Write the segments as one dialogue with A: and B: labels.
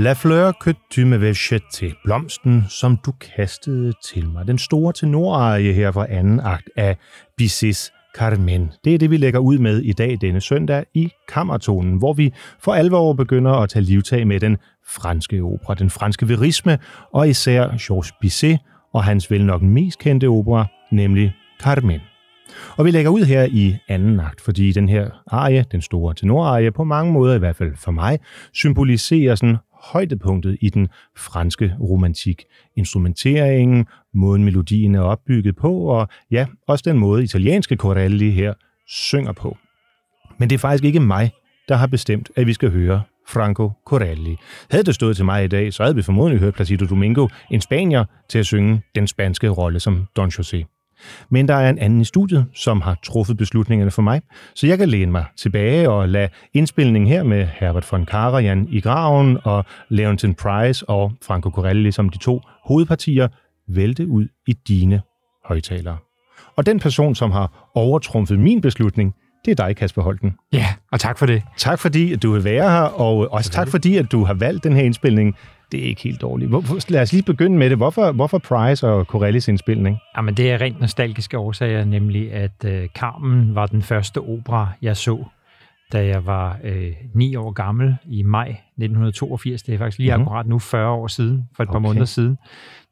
A: La fleur que tu me til blomsten, som du kastede til mig. Den store tenorarie her fra anden akt af Bizets Carmen. Det er det, vi lægger ud med i dag denne søndag i Kammertonen, hvor vi for alvor begynder at tage livtag med den franske opera, den franske verisme, og især Georges Bizet og hans vel nok mest kendte opera, nemlig Carmen. Og vi lægger ud her i anden akt, fordi den her arie, den store tenorarie, på mange måder, i hvert fald for mig, symboliserer sådan højdepunktet i den franske romantik. Instrumenteringen, måden melodien er opbygget på, og ja, også den måde italienske Corelli her synger på. Men det er faktisk ikke mig, der har bestemt, at vi skal høre Franco Corelli. Havde det stået til mig i dag, så havde vi formodentlig hørt Placido Domingo, en spanier, til at synge den spanske rolle som Don José. Men der er en anden i studiet, som har truffet beslutningerne for mig, så jeg kan læne mig tilbage og lade indspilningen her med Herbert von Karajan i graven og Leontin Price og Franco Corelli som de to hovedpartier vælte ud i dine højtalere. Og den person, som har overtrumfet min beslutning, det er dig, Kasper Holten.
B: Ja, og tak for det.
A: Tak fordi, at du vil være her, og også tak fordi, at du har valgt den her indspilning det er ikke helt dårligt. Hvor, lad os lige begynde med det. Hvorfor, hvorfor Price og Corellis indspilning?
B: Jamen, det er rent nostalgiske årsager, nemlig at øh, Carmen var den første opera, jeg så, da jeg var øh, 9 år gammel i maj 1982. Det er faktisk lige mm-hmm. akkurat nu 40 år siden, for et okay. par måneder siden,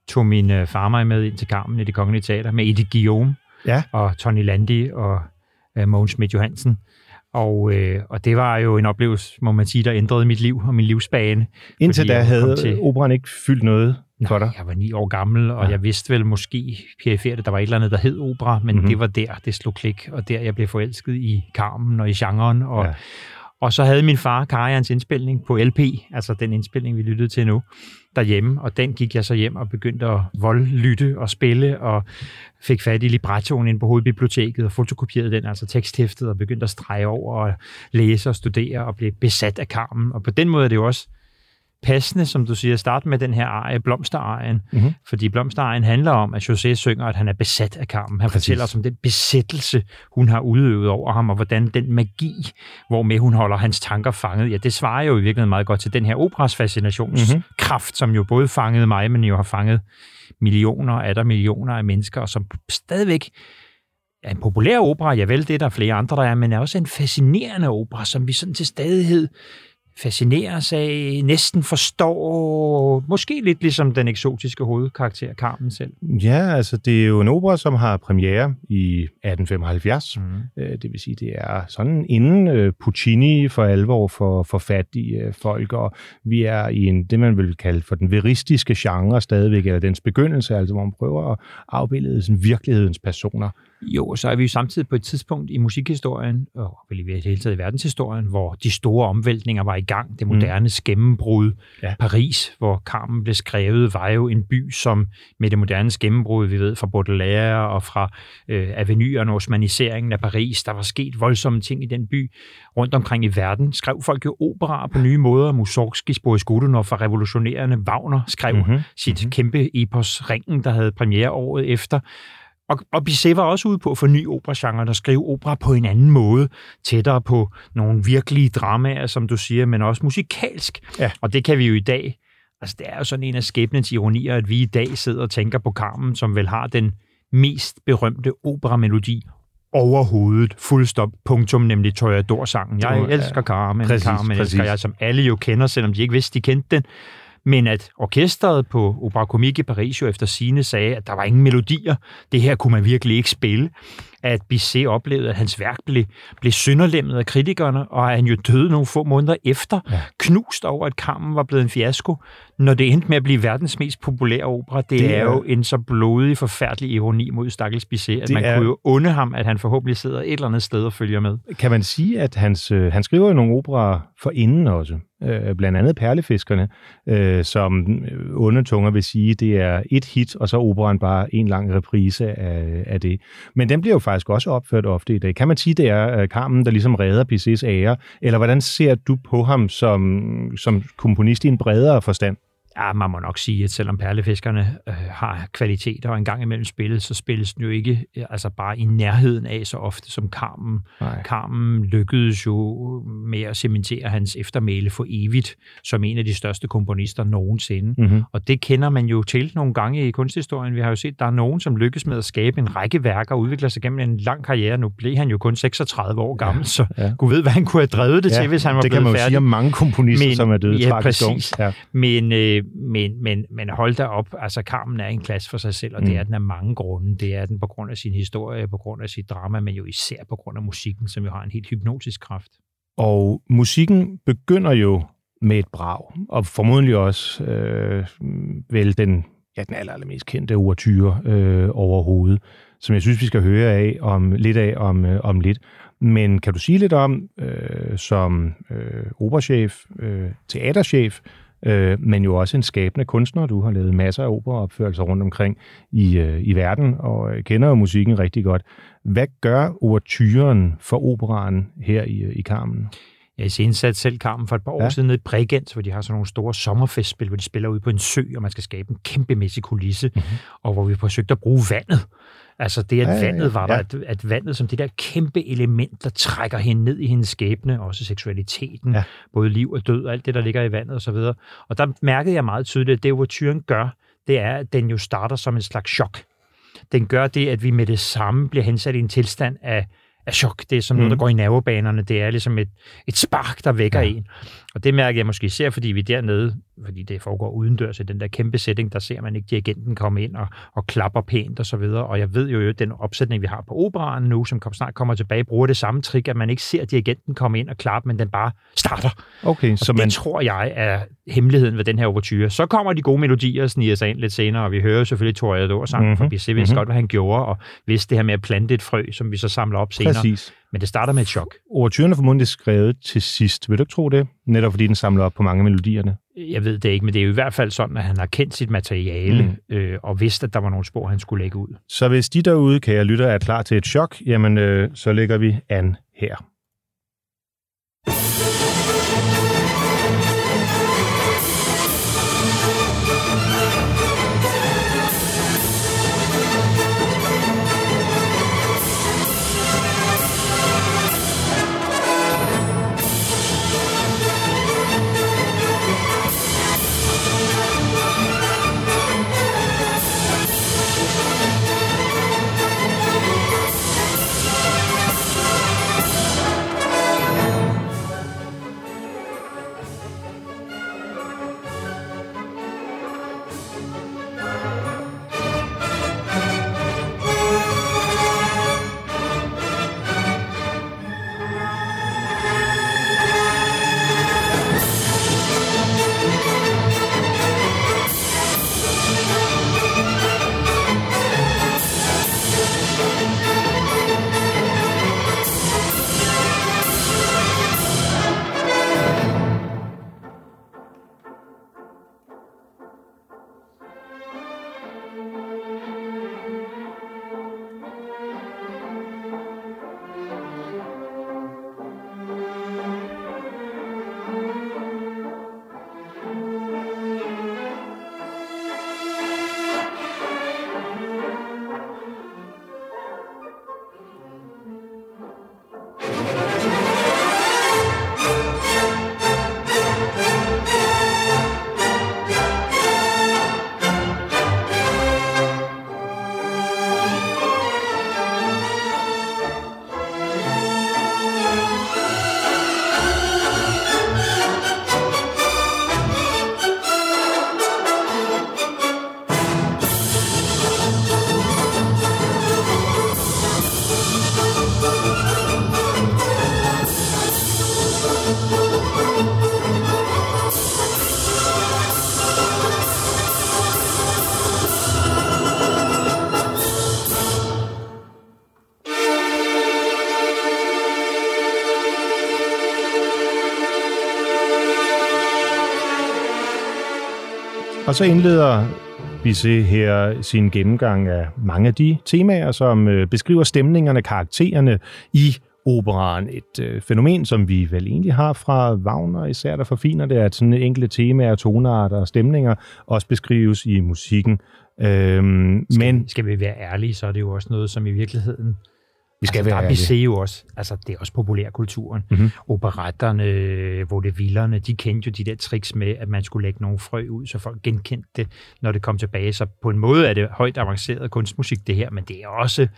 B: tog min øh, far mig med ind til Carmen i det kongelige teater med Edith Guillaume ja. og Tony Landi og øh, Mogens Schmidt Johansen. Og, øh, og det var jo en oplevelse, må man sige, der ændrede mit liv og min livsbane.
A: Indtil da havde til... operan ikke fyldt noget
B: Nej,
A: for dig?
B: jeg var ni år gammel, og ja. jeg vidste vel måske perifert, at der var et eller andet, der hed opera, men mm-hmm. det var der, det slog klik, og der jeg blev forelsket i Carmen og i genren. Og, ja og så havde min far Karians indspilning på LP, altså den indspilning, vi lyttede til nu derhjemme, og den gik jeg så hjem og begyndte at voldlytte og spille, og fik fat i librettoen inde på hovedbiblioteket og fotokopierede den, altså teksthæftet, og begyndte at strege over og læse og studere og blive besat af karmen. Og på den måde er det jo også passende, som du siger, at starte med den her arie, blomsterarien, mm-hmm. fordi blomsterarien handler om, at José synger, at han er besat af Carmen. Han Præcis. fortæller os om den besættelse, hun har udøvet over ham, og hvordan den magi, hvormed hun holder hans tanker fanget, ja, det svarer jo i virkeligheden meget godt til den her operas fascinationskraft, mm-hmm. som jo både fangede mig, men jo har fanget millioner af der millioner af mennesker, og som stadigvæk er en populær opera, ja vel, det er der flere andre, der er, men er også en fascinerende opera, som vi sådan til stadighed fascineres af, næsten forstår, måske lidt ligesom den eksotiske hovedkarakter, Carmen selv.
A: Ja, altså det er jo en opera, som har premiere i 1875. Mm. Øh, det vil sige, det er sådan inden øh, Puccini for alvor for, for fattige øh, folk, og vi er i en, det man vil kalde for den veristiske genre stadigvæk, eller dens begyndelse, altså hvor man prøver at afbilde sådan virkelighedens personer.
B: Jo, så er vi jo samtidig på et tidspunkt i musikhistorien, og vel i det hele taget i verdenshistorien, hvor de store omvæltninger var i gang. Det mm. moderne mm. gennembrud. Ja. Paris, hvor Carmen blev skrevet, var jo en by, som med det moderne gennembrud, vi ved fra Baudelaire og fra øh, avenyerne osmaniseringen af Paris, der var sket voldsomme ting i den by. Rundt omkring i verden skrev folk jo operaer på nye måder. Mussorgsky, Boris Godunov fra revolutionerende Wagner skrev mm-hmm. sit mm-hmm. kæmpe epos Ringen, der havde premiere året efter. Og, og Bizet var også ude på at forny operagenren og skrive opera på en anden måde, tættere på nogle virkelige dramaer, som du siger, men også musikalsk. Ja. Og det kan vi jo i dag. Altså, det er jo sådan en af skæbnens ironier, at vi i dag sidder og tænker på Carmen, som vel har den mest berømte operamelodi overhovedet, fuldstop, punktum, nemlig Toreador-sangen. Jeg elsker Carmen, præcis, Carmen præcis. elsker jeg, som alle jo kender, selvom de ikke vidste, de kendte den men at orkestret på Opera Comique i Paris jo efter sine sagde, at der var ingen melodier. Det her kunne man virkelig ikke spille at Bizet oplevede, at hans værk blev, blev synderlemmet af kritikerne, og at han jo døde nogle få måneder efter, ja. knust over, at Carmen var blevet en fiasko, når det endte med at blive verdens mest populære opera. Det, det er, er jo en så blodig, forfærdelig ironi mod Stakkels Bizet, at man er... kunne jo unde ham, at han forhåbentlig sidder et eller andet sted og følger med.
A: Kan man sige, at hans, øh, han skriver jo nogle operer for inden også? øh, blandt andet Perlefiskerne, øh, som onde tunger vil sige, det er et hit, og så er operan bare en lang reprise af, af det. Men den bliver jo faktisk også opført ofte i dag. Kan man sige, det er øh, Carmen, der ligesom redder PC's ære, eller hvordan ser du på ham som, som komponist i en bredere forstand?
B: Ja, man må nok sige, at selvom perlefiskerne øh, har kvaliteter og en gang imellem spillet, så spilles den jo ikke øh, altså bare i nærheden af så ofte som Carmen. Nej. Carmen lykkedes jo med at cementere hans eftermæle for evigt som en af de største komponister nogensinde. Mm-hmm. Og det kender man jo til nogle gange i kunsthistorien. Vi har jo set, at der er nogen, som lykkes med at skabe en række værker og udvikler sig gennem en lang karriere. Nu blev han jo kun 36 år gammel, ja. så ja. Gud ved, hvad han kunne have drevet det ja, til, hvis han var blevet færdig.
A: Det kan man jo sige om mange komponister, men, som er døde
B: ja, præcis. Ja. Men, øh, men, men, men hold da op, altså Carmen er en klasse for sig selv, og mm. det er den af mange grunde. Det er den på grund af sin historie, på grund af sit drama, men jo især på grund af musikken, som jo har en helt hypnotisk kraft.
A: Og musikken begynder jo med et brag, og formodentlig også øh, vel den, ja, den aller, allermest kendte ouverture øh, overhovedet, som jeg synes, vi skal høre af om lidt af om, øh, om lidt. Men kan du sige lidt om, øh, som øh, operachef, øh, teaterchef, øh, men jo også en skabende kunstner. Du har lavet masser af operaopførelser rundt omkring i, øh, i verden, og kender jo musikken rigtig godt. Hvad gør overtyren for operaen her i, i Carmen?
B: Jeg har indsat selv Carmen for et par år ja. siden nede i Bregenz, hvor de har sådan nogle store sommerfestspil, hvor de spiller ud på en sø, og man skal skabe en kæmpemæssig kulisse, mm-hmm. og hvor vi forsøgte at bruge vandet Altså det, at ja, vandet var der, ja. at, at vandet som det der kæmpe element, der trækker hende ned i hendes skæbne, også seksualiteten, ja. både liv og død, og alt det, der ligger i vandet og så videre. Og der mærkede jeg meget tydeligt, at det, hvor tyren gør, det er, at den jo starter som en slags chok. Den gør det, at vi med det samme bliver hensat i en tilstand af, af chok. Det er som mm. noget, der går i nervebanerne. Det er ligesom et, et spark, der vækker ja. en. Og det mærker jeg måske især, fordi vi dernede, fordi det foregår udendørs i den der kæmpe sætning, der ser man ikke dirigenten komme ind og, og klapper pænt og så videre. Og jeg ved jo, at den opsætning, vi har på operaen nu, som kom, snart kommer tilbage, bruger det samme trick, at man ikke ser dirigenten komme ind og klappe, men den bare starter.
A: Okay,
B: og så det man... tror jeg er hemmeligheden ved den her overture. Så kommer de gode melodier og sniger sig ind lidt senere, og vi hører selvfølgelig Toreador sang, mm-hmm. for vi ser mm-hmm. godt, hvad han gjorde, og vidste det her med at plante et frø, som vi så samler op senere. Præcis. Men det starter med et chok.
A: Overturen er formodentlig skrevet til sidst. Vil du ikke tro det? Netop fordi den samler op på mange af melodierne.
B: Jeg ved det ikke, men det er jo i hvert fald sådan, at han har kendt sit materiale mm. øh, og vidste, at der var nogle spor, han skulle lægge ud.
A: Så hvis de derude, kære lytter, er klar til et chok, jamen øh, så lægger vi an her. Så indleder Bizet her sin gennemgang af mange af de temaer, som øh, beskriver stemningerne, karaktererne i operaen. Et øh, fænomen, som vi vel egentlig har fra Wagner især, der forfiner det, at sådan enkelte temaer, tonearter og stemninger også beskrives i musikken. Øhm,
B: skal,
A: men
B: skal vi være ærlige, så er det jo også noget, som i virkeligheden
A: vi skal
B: altså,
A: være
B: der
A: ærlige.
B: jo også, altså det er også populærkulturen.
A: Mhm.
B: Operetterne, vaudevillerne, de kendte jo de der tricks med, at man skulle lægge nogle frø ud, så folk genkendte det, når det kom tilbage. Så på en måde er det højt avanceret kunstmusik, det her, men det er også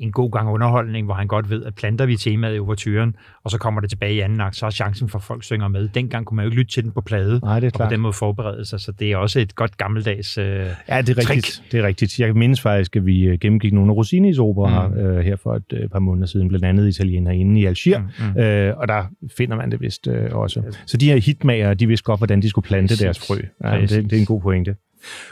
B: en god gang underholdning, hvor han godt ved, at planter vi temaet i overturen, og så kommer det tilbage i anden akt, så er chancen for, at folk synger med. Dengang kunne man jo ikke lytte til den på plade,
A: Nej, det er
B: og
A: klart.
B: på den måde forberede sig, så det er også et godt gammeldags øh,
A: Ja, det er rigtigt.
B: trick.
A: Det er rigtigt. Jeg mindes faktisk, at vi øh, gennemgik nogle af Rossinis operer
B: Mm.
A: øh, her for et øh, par måneder siden, blandt andet Italiener inde i Algier,
B: Mm,
A: mm. Øh, og der finder man det vist øh, også. Så de her hitmager, de vidste godt, hvordan de skulle plante
B: Præcis.
A: deres frø. Ja, det, det er en god pointe.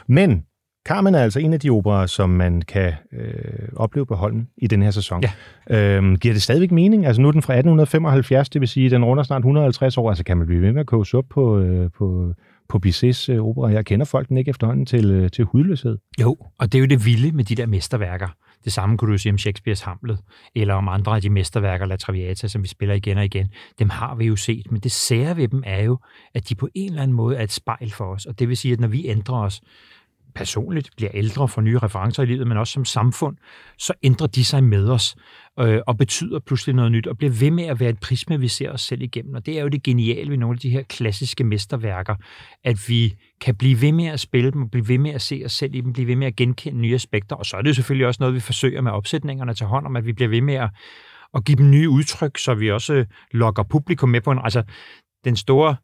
A: Men Carmen er altså en af de operer, som man kan øh, opleve på Holmen i den her sæson. Ja. Øhm, giver det stadigvæk mening? Altså nu er den fra 1875, det vil sige, at den runder snart 150 år. Altså kan man blive ved med at kose op på, øh, på, på Bizets øh, opera her? Kender folk den ikke efterhånden til, øh, til hudløshed?
B: Jo, og det er jo det vilde med de der mesterværker. Det samme kunne du sige om Shakespeares Hamlet, eller om andre af de mesterværker, La Traviata, som vi spiller igen og igen. Dem har vi jo set, men det sære ved dem er jo, at de på en eller anden måde er et spejl for os. Og det vil sige, at når vi ændrer os personligt, bliver ældre, får nye referencer i livet, men også som samfund, så ændrer de sig med os øh, og betyder pludselig noget nyt, og bliver ved med at være et prisme, vi ser os selv igennem. Og det er jo det geniale ved nogle af de her klassiske mesterværker, at vi kan blive ved med at spille dem, og blive ved med at se os selv i dem, blive ved med at genkende nye aspekter. Og så er det jo selvfølgelig også noget, vi forsøger med opsætningerne til hånd om, at vi bliver ved med at, at give dem nye udtryk, så vi også øh, lokker publikum med på en... Altså, den store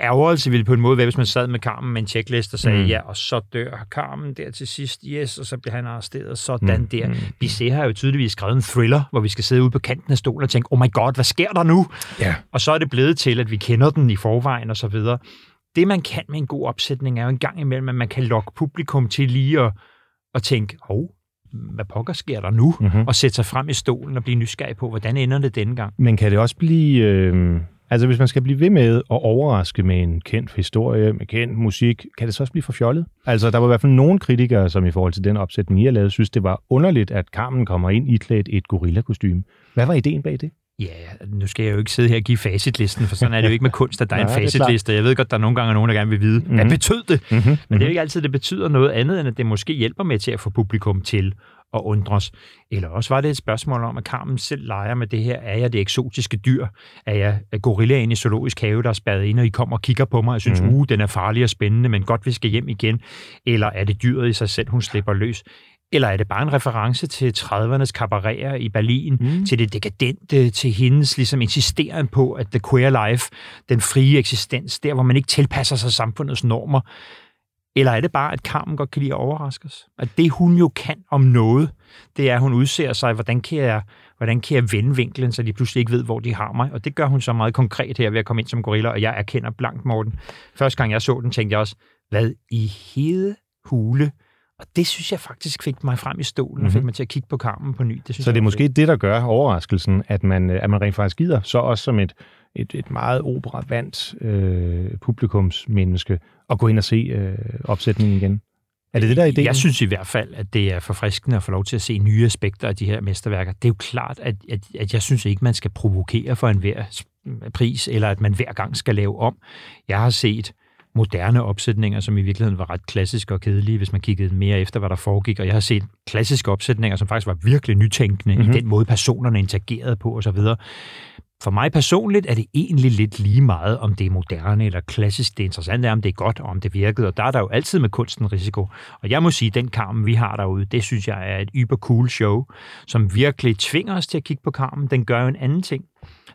B: ærgerelse ville på en måde være, hvis man sad med Carmen med en checkliste og sagde,
A: Mm.
B: mm. ja, og så dør Carmen der til sidst, yes, og så bliver han arresteret, sådan mm. der.
A: Mm.
B: Bizet har jo tydeligvis skrevet en thriller, hvor vi skal sidde ude på kanten af stolen og tænke, oh my god, hvad sker der nu?
A: Ja.
B: Og så er det blevet til, at vi kender den i forvejen og så videre. Det, man kan med en god opsætning, er jo en gang imellem, at man kan lokke publikum til lige at, at tænke, hov, hvad pokker sker der nu?
A: Mm-hmm.
B: Og sætte sig frem i stolen og blive nysgerrig på, hvordan ender det denne gang?
A: Men kan det også blive... Øh, altså, hvis man skal blive ved med at overraske med en kendt historie, med kendt musik, kan det så også blive for fjollet? Altså, der var i hvert fald nogle kritikere, som i forhold til den opsætning, I har lavet, synes, det var underligt, at Carmen kommer ind iklædt et gorilla-kostyme. Hvad var ideen bag det?
B: Ja, nu skal jeg jo ikke sidde her og give facitlisten, for sådan er det jo ikke med kunst, at der er en facitliste. Jeg ved godt, der er nogle gange nogen, der gerne vil vide, hvad
A: Mhm.
B: betød det?
A: Mm-hmm.
B: Men det er jo ikke altid, det betyder noget andet, end at det måske hjælper med til at få publikum til at undres. Eller også var det et spørgsmål om, at Carmen selv leger med det her. Er jeg det eksotiske dyr? Er jeg gorillaen i zoologisk have, der er spadet ind, og I kommer og kigger på mig og synes, mm. uh, den er farlig og spændende, men godt, vi skal hjem igen? Eller er det dyret i sig selv, hun slipper løs? Eller er det bare en reference til 30'ernes kabareter i Berlin,
A: mm.
B: til det dekadente, til hendes ligesom insisteren på, at the queer life, den frie eksistens, der hvor man ikke tilpasser sig samfundets normer, eller er det bare, at Carmen godt kan lide at overraske os? At det, hun jo kan om noget, det er, at hun udser sig, hvordan kan jeg, hvordan kan jeg vende vinklen, så de pludselig ikke ved, hvor de har mig. Og det gør hun så meget konkret her ved at komme ind som gorilla, og jeg erkender blankt, Morten. Første gang jeg så den, tænkte jeg også, hvad i hede hule? Og det synes jeg faktisk fik mig frem i stolen, og fik
A: Mhm.
B: mig til at kigge på Carmen på ny. Det synes
A: Så
B: jeg
A: det er måske det, der gør overraskelsen, at man, øh, at man rent faktisk gider, så også som et, et, et meget operavandt øh, publikumsmenneske, at gå ind og se øh, opsætningen igen. Er det det, der er ideen?
B: Jeg synes i hvert fald, at det er forfriskende at få lov til at se nye aspekter af de her mesterværker. Det er jo klart, at, at, at jeg synes ikke, man skal provokere for enhver pris, eller at man hver gang skal lave om. Jeg har set moderne opsætninger, som i virkeligheden var ret klassiske og kedelige, hvis man kiggede mere efter, hvad der foregik. Og jeg har set klassiske opsætninger, som faktisk var virkelig nytænkende
A: Mhm.
B: mm-hmm. i den måde, personerne interagerede på osv. For mig personligt er det egentlig lidt lige meget, om det er moderne eller klassisk. Det interessante er, om det er godt, og om det virkede. Og der er der jo altid med kunsten risiko. Og jeg må sige, at den karmen, vi har derude, det synes jeg er et yber cool show, som virkelig tvinger os til at kigge på karmen. Den gør jo en anden ting.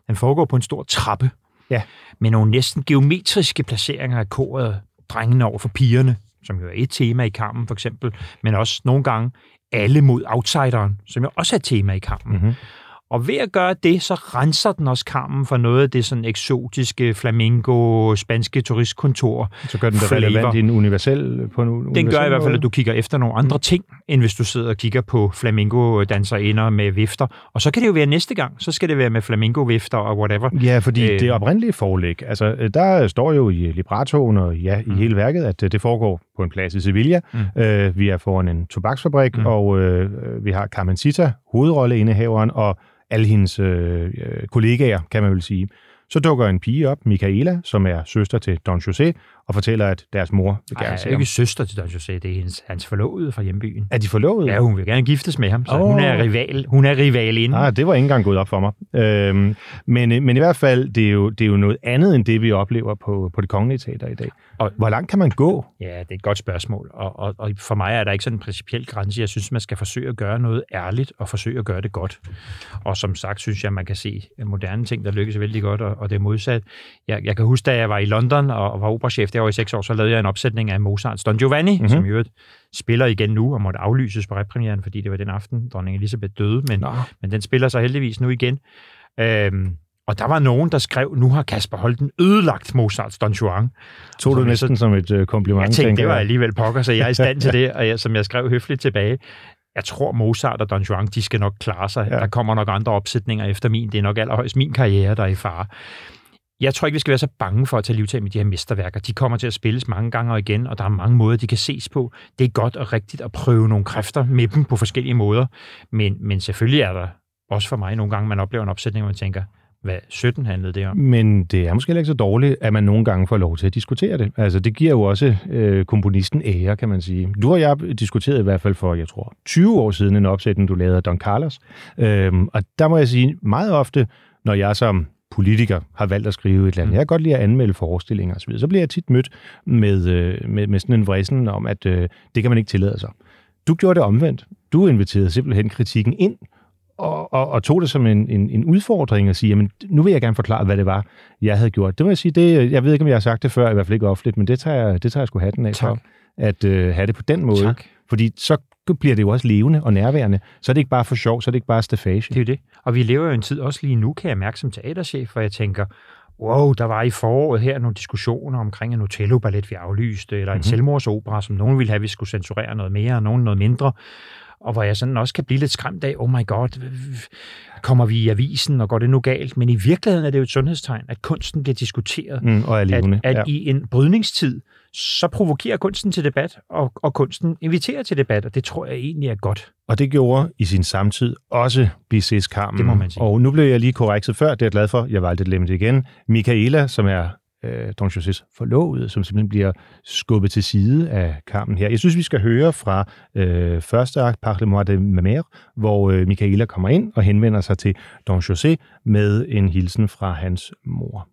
B: Den foregår på en stor trappe.
A: Ja.
B: Med nogle næsten geometriske placeringer af koret, drengene over for pigerne, som jo er et tema i karmen for eksempel, men også nogle gange alle mod outsideren, som jo også er et tema i karmen.
A: Mm-hmm.
B: Og ved at gøre det, så renser den også karmen for noget af det sådan eksotiske, flamingo, spanske turistkontor.
A: Så gør den det
B: flavor.
A: relevant i en universel på en universel
B: Den gør i hvert fald, at du kigger efter nogle andre ting, end hvis du sidder og kigger på flamingo-danserinder med vifter. Og så kan det jo være næste gang, så skal det være med flamingo-vifter og whatever.
A: Ja, fordi øh, det oprindelige forlæg, altså øh, der står jo i librettoen og ja, i
B: Mm.
A: hele værket, at øh, det foregår på en plads i Sevilla. Mm. Øh, vi er foran en tobaksfabrik, mm. og øh, vi har Carmencita, hovedrolleindehaveren, og alle hendes øh, kollegaer, kan man vel sige. Så dukker en pige op, Michaela, som er søster til Don José, og fortæller, at deres mor vil gerne
B: se ham. ikke søster til Don José, det er hendes, hans forlovede fra hjembyen.
A: Er de forlovede?
B: Ja, hun vil gerne giftes med ham, så oh. hun er rival. Hun er rival inden.
A: Ah, det var ikke engang gået op for mig. Øhm, men, men i hvert fald, det er, jo, det er jo noget andet, end det, vi oplever på, på det kongelige teater i dag. Og hvor langt kan man gå?
B: Ja, det er et godt spørgsmål. Og, og, og for mig er der ikke sådan en principiel grænse. Jeg synes, man skal forsøge at gøre noget ærligt, og forsøge at gøre det godt. Og som sagt, synes jeg, man kan se moderne ting, der lykkes vældig godt, og, og det er modsat. Jeg, jeg kan huske, da jeg var i London og var operachef der i seks år, så lavede jeg en opsætning af Mozarts Don Giovanni, mm-hmm. som jo spiller igen nu og måtte aflyses på repremieren, fordi det var den aften, dronning Elisabeth døde, men, men den spiller så heldigvis nu igen. Øhm, og der var nogen, der skrev, nu har Kasper Holten ødelagt Mozarts Don Juan.
A: Tog du næsten så, som et uh, kompliment?
B: Jeg tænkte, det var alligevel pokker, så jeg er i stand til det, og jeg, som jeg skrev høfligt tilbage. Jeg tror, Mozart og Don Juan, de skal nok klare sig. Ja. Der kommer nok andre opsætninger efter min. Det er nok allerhøjst min karriere, der er i fare. Jeg tror ikke, vi skal være så bange for at tage livtag med de her mesterværker. De kommer til at spilles mange gange og igen, og der er mange måder, de kan ses på. Det er godt og rigtigt at prøve nogle kræfter med dem på forskellige måder. Men, men selvfølgelig er der også for mig nogle gange, man oplever en opsætning, hvor man tænker, hvad 17 handlede det om.
A: Men det er måske ikke så dårligt, at man nogle gange får lov til at diskutere det. Altså, det giver jo også øh, komponisten ære, kan man sige. Du og jeg diskuterede i hvert fald for, jeg tror, 20 år siden en opsætning, du lavede af Don Carlos. Øhm, og der må jeg sige, meget ofte, når jeg som politiker har valgt at skrive et eller andet. Mm. Jeg kan godt lide at anmelde forestillinger osv. Så bliver jeg tit mødt med, øh, med, med sådan en vrisen om, at øh, det kan man ikke tillade sig. Du gjorde det omvendt. Du inviterede simpelthen kritikken ind og, og, og tog det som en, en, en udfordring at sige, jamen, nu vil jeg gerne forklare, hvad det var, jeg havde gjort. Det må jeg sige, det, jeg ved ikke, om jeg har sagt det før, i hvert fald ikke offentligt, men det tager jeg, det tager jeg sgu hatten af tak. for, at øh, have det på den måde. Tak. Fordi så bliver det jo også levende og nærværende. Så er det ikke bare for sjov, så er det ikke bare stafage.
B: Det er jo det. Og vi lever jo en tid også lige nu, kan jeg mærke som teaterchef, hvor jeg tænker, wow, der var i foråret her nogle diskussioner omkring en Otello-ballet, vi aflyste, eller en mm-hmm. selvmordsopera, som nogen ville have, vi skulle censurere noget mere, og nogen noget mindre og hvor jeg sådan også kan blive lidt skræmt af, oh my god, kommer vi i avisen, og går det nu galt? Men i virkeligheden er det jo et sundhedstegn, at kunsten bliver diskuteret.
A: Mm, og er levende.
B: At, at ja. i en brydningstid, så provokerer kunsten til debat, og, og kunsten inviterer til debat, og det tror jeg egentlig er godt.
A: Og det gjorde i sin samtid også Bizets Carmen.
B: Det må man sige.
A: Og nu blev jeg lige korrekset før, det er jeg glad for, jeg valgte at lemte igen. Michaela, som er øh, Don Josés forlovede, som simpelthen bliver skubbet til side af kampen her. Jeg synes, vi skal høre fra øh, første akt, Parle-moi de ma mère, hvor øh, Michaela kommer ind og henvender sig til Don José med en hilsen fra hans mor.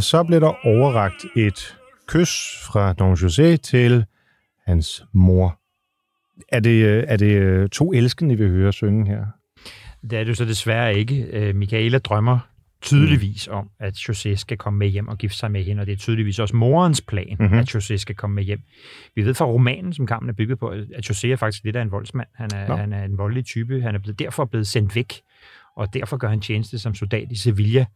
A: Og så blev der overragt et kys fra Don José til hans mor. Er det, øh, er det øh, to elskende, vi hører synge her?
B: Det er det så desværre ikke. Øh, Michaela drømmer tydeligvis om, at José skal komme med hjem og gifte sig med hende, og det er tydeligvis også morens plan, mm-hmm. at José skal komme med hjem. Vi ved fra romanen, som kampen er bygget på, at José er faktisk lidt af en voldsmand. Han er, han er en voldelig type. Han er blevet, derfor blevet sendt væk, og derfor gør han tjeneste som soldat i Sevilla.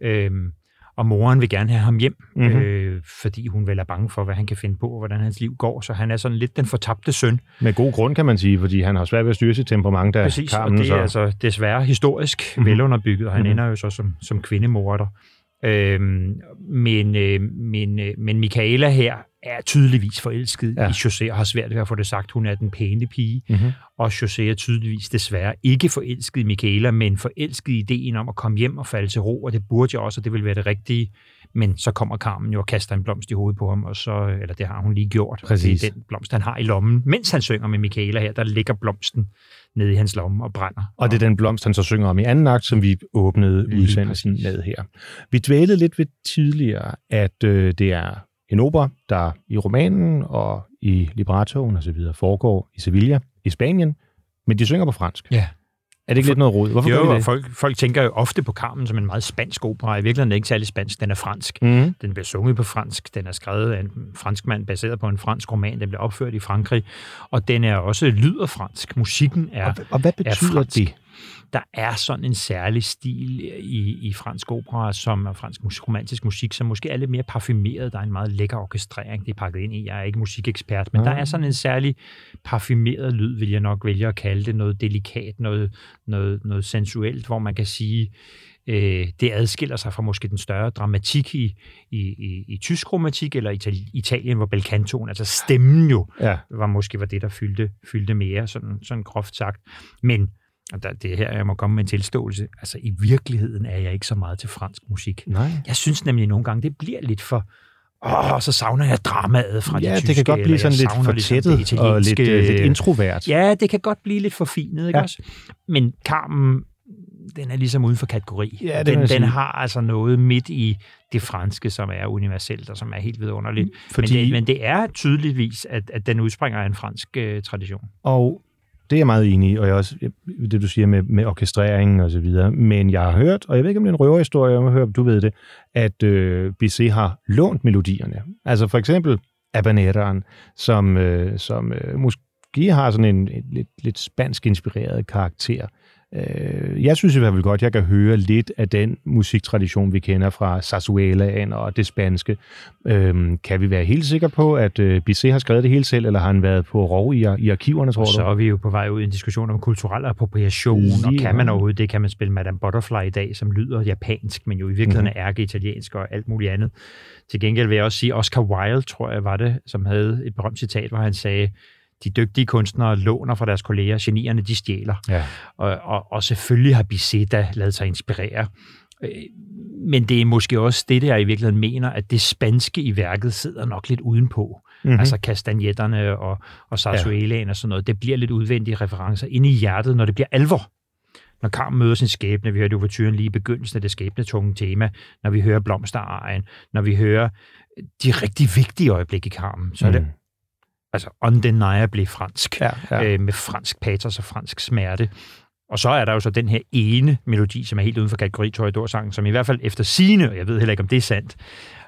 B: Øhm, og moren vil gerne have ham hjem, mm-hmm. øh, fordi hun vel er bange for, hvad han kan finde på, og hvordan hans liv går. Så han er sådan lidt den fortabte søn.
A: Med god grund, kan man sige, fordi han har svært ved at styre sit temperament. Der
B: Præcis, Carmen, og det er så... altså desværre historisk mm-hmm. velunderbygget, og han mm-hmm. ender jo så som, som kvindemorder. Øhm, men, øh, men, øh, men Michaela her er tydeligvis forelsket ja. i José, og har svært ved at få det sagt. Hun er den pæne pige, mm-hmm. og José er tydeligvis desværre ikke forelsket i Michaela, men forelsket i ideen om at komme hjem og falde til ro, og det burde jeg også, og det vil være det rigtige. Men så kommer Carmen jo og kaster en blomst i hovedet på ham, og så, eller det har hun lige gjort. Præcis. Det er den blomst, han har i lommen. Mens han synger med Michaela her, der ligger blomsten nede i hans lomme og brænder.
A: Og det er den blomst, han så synger om i anden akt, som vi åbnede udsendelsen med her. Vi dvælede lidt ved tidligere, at øh, det er en opera, der i romanen og i librettoen osv. foregår i Sevilla i Spanien, men de synger på fransk.
B: Ja.
A: Er det ikke lidt noget rod?
B: Hvorfor jo, det? Folk, folk tænker jo ofte på Carmen som en meget spansk opera. I virkeligheden er det ikke særlig spansk. Den er fransk. Mm. Den bliver sunget på fransk. Den er skrevet af en fransk mand, baseret på en fransk roman. Den bliver opført i Frankrig. Og den er også lyder fransk. Musikken er
A: Og, og hvad betyder det?
B: Der er sådan en særlig stil i, i fransk opera, som er fransk musik, romantisk musik, som måske er lidt mere parfumeret. Der er en meget lækker orkestrering, det er pakket ind i. Jeg er ikke musikekspert, men ja. der er sådan en særlig parfumeret lyd, vil jeg nok vælge at kalde det. Noget delikat, noget, noget, noget sensuelt, hvor man kan sige, øh, det adskiller sig fra måske den større dramatik i, i, i, i tysk romantik eller Itali- Italien, hvor belcantoen, altså stemmen jo, ja. var måske var det, der fyldte, fyldte mere, sådan, sådan groft sagt. Men og der, det er her, jeg må komme med en tilståelse. Altså, i virkeligheden er jeg ikke så meget til fransk musik.
A: Nej.
B: Jeg synes nemlig nogle gange, det bliver lidt for... Åh, så savner jeg dramaet fra
A: ja,
B: de tyske.
A: det kan godt blive sådan lidt for tættet ligesom og lidt, uh, lidt introvert.
B: Ja, det kan godt blive lidt for finet, ikke ja. også? Men Carmen, den er ligesom uden for kategori.
A: Ja,
B: det den, den har altså noget midt i det franske, som er universelt og som er helt vidunderligt. Fordi... Men, det, men det er tydeligvis, at, at den udspringer af en fransk uh, tradition.
A: Og det er jeg meget enig i, og jeg også, det du siger med, med orkestreringen og så videre. Men jeg har hørt, og jeg ved ikke om det er en røverhistorie, jeg har hørt, du ved det, at øh, BC har lånt melodierne. Altså for eksempel Abaneraen, som, øh, som øh, måske har sådan en, en lidt, lidt spansk inspireret karakter. Øh, jeg synes i hvert fald godt, at jeg kan høre lidt af den musiktradition, vi kender fra Sarsuelaen og det spanske. Øh, kan vi være helt sikre på, at øh, Bizet har skrevet det hele selv, eller har han været på rov i, i arkiverne, tror
B: og du? så er vi jo på vej ud i en diskussion om kulturel appropriation, Lige, og kan man overhovedet det? Kan man spille Madame Butterfly i dag, som lyder japansk, men jo i virkeligheden mm. er italiensk og alt muligt andet. Til gengæld vil jeg også sige, Oscar Wilde, tror jeg var det, som havde et berømt citat, hvor han sagde, de dygtige kunstnere låner fra deres kolleger, genierne de stjæler. Ja. Og, og, og selvfølgelig har Bizet lavet sig inspirere. Øh, men det er måske også det, der i virkeligheden mener, at det spanske i værket sidder nok lidt udenpå. Mm-hmm. Altså kastanjetterne og, og sarsuelaen ja. og sådan noget. Det bliver lidt udvendige referencer inde i hjertet, når det bliver alvor. Når Carmen møder sin skæbne, vi hører det overturen lige i begyndelsen af det skæbnetunge tema, når vi hører blomsterejen, når vi hører de rigtig vigtige øjeblikke i Carmen, så er det mm altså undeniably fransk, ja, ja. Øh, med fransk patos og fransk smerte. Og så er der jo så den her ene melodi, som er helt uden for kategori Toreador-sangen, som i hvert fald efter sine, og jeg ved heller ikke, om det er sandt,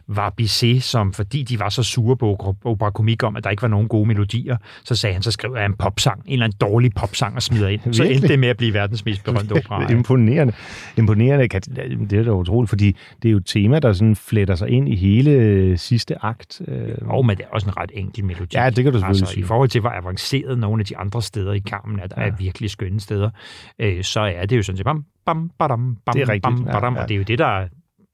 B: var Bizet, som fordi de var så sure på opera komik om, at der ikke var nogen gode melodier, så sagde han, så skriver jeg en popsang, en eller anden dårlig popsang og smider ind. Så endte det med at blive verdens mest berømte opera.
A: Imponerende. Imponerende. Det er da utroligt, fordi det er jo et tema, der sådan fletter sig ind i hele øh, sidste akt.
B: Og men det er også en ret enkel melodi.
A: Ja, det kan du selvfølgelig altså, sige.
B: I forhold til, hvor avanceret nogle af de andre steder i Carmen er, der ja. er virkelig skønne steder, øh, så er det jo sådan set bam, bam, badam, bam, det er rigtigt. bam, badam, ja, ja. og det er jo det, der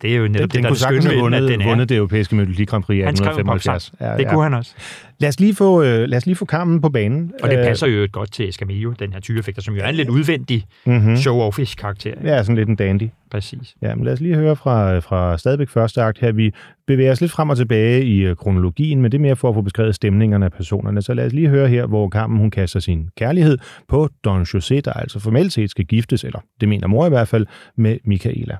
B: det er jo netop den, det,
A: den
B: der
A: kunne have vundet, den er. vundet det europæiske Melodi Grand Prix i 1875.
B: Ja, det ja. kunne han også.
A: Lad os lige få, øh, lad os lige få kammen på banen.
B: Og det øh, passer jo godt til Escamillo, den her tyrefægter, som jo er en lidt udvendig mm-hmm. show-offish karakter.
A: Ja, sådan lidt en dandy.
B: Præcis.
A: Ja, men lad os lige høre fra, fra stadigvæk første akt her. Vi bevæger os lidt frem og tilbage i øh, kronologien, men det er mere for at få beskrevet stemningerne af personerne. Så lad os lige høre her, hvor Carmen hun kaster sin kærlighed på Don José, der altså formelt set skal giftes, eller det mener mor i hvert fald, med Michaela.